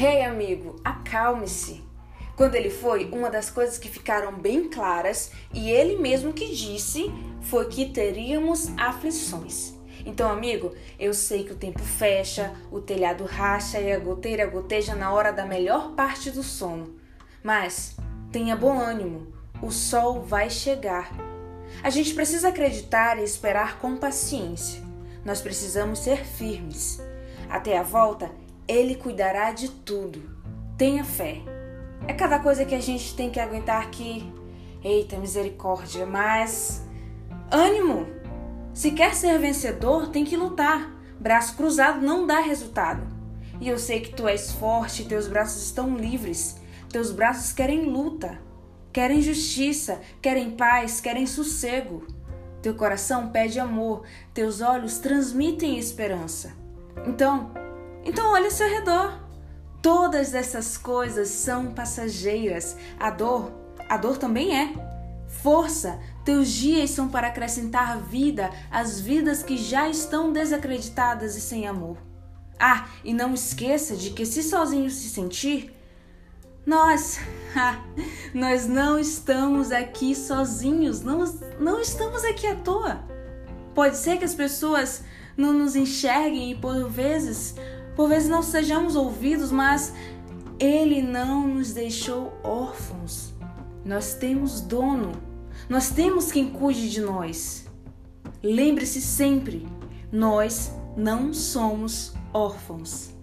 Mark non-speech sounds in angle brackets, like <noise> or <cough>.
Hey, amigo, acalme-se. Quando ele foi, uma das coisas que ficaram bem claras, e ele mesmo que disse, foi que teríamos aflições. Então, amigo, eu sei que o tempo fecha, o telhado racha e a goteira goteja na hora da melhor parte do sono. Mas tenha bom ânimo, o sol vai chegar. A gente precisa acreditar e esperar com paciência. Nós precisamos ser firmes. Até a volta, ele cuidará de tudo. Tenha fé. É cada coisa que a gente tem que aguentar que. Eita, misericórdia, mas. Ânimo! Se quer ser vencedor, tem que lutar. Braço cruzado não dá resultado. E eu sei que tu és forte, teus braços estão livres. Teus braços querem luta, querem justiça, querem paz, querem sossego. Teu coração pede amor, teus olhos transmitem esperança. Então, então olhe ao seu redor. Todas essas coisas são passageiras. A dor, a dor também é. Força, teus dias são para acrescentar vida às vidas que já estão desacreditadas e sem amor. Ah, e não esqueça de que se sozinho se sentir, nós, <laughs> nós não estamos aqui sozinhos, não, não estamos aqui à toa. Pode ser que as pessoas não nos enxerguem e por vezes por vezes não sejamos ouvidos, mas Ele não nos deixou órfãos. Nós temos dono, nós temos quem cuide de nós. Lembre-se sempre, nós não somos órfãos.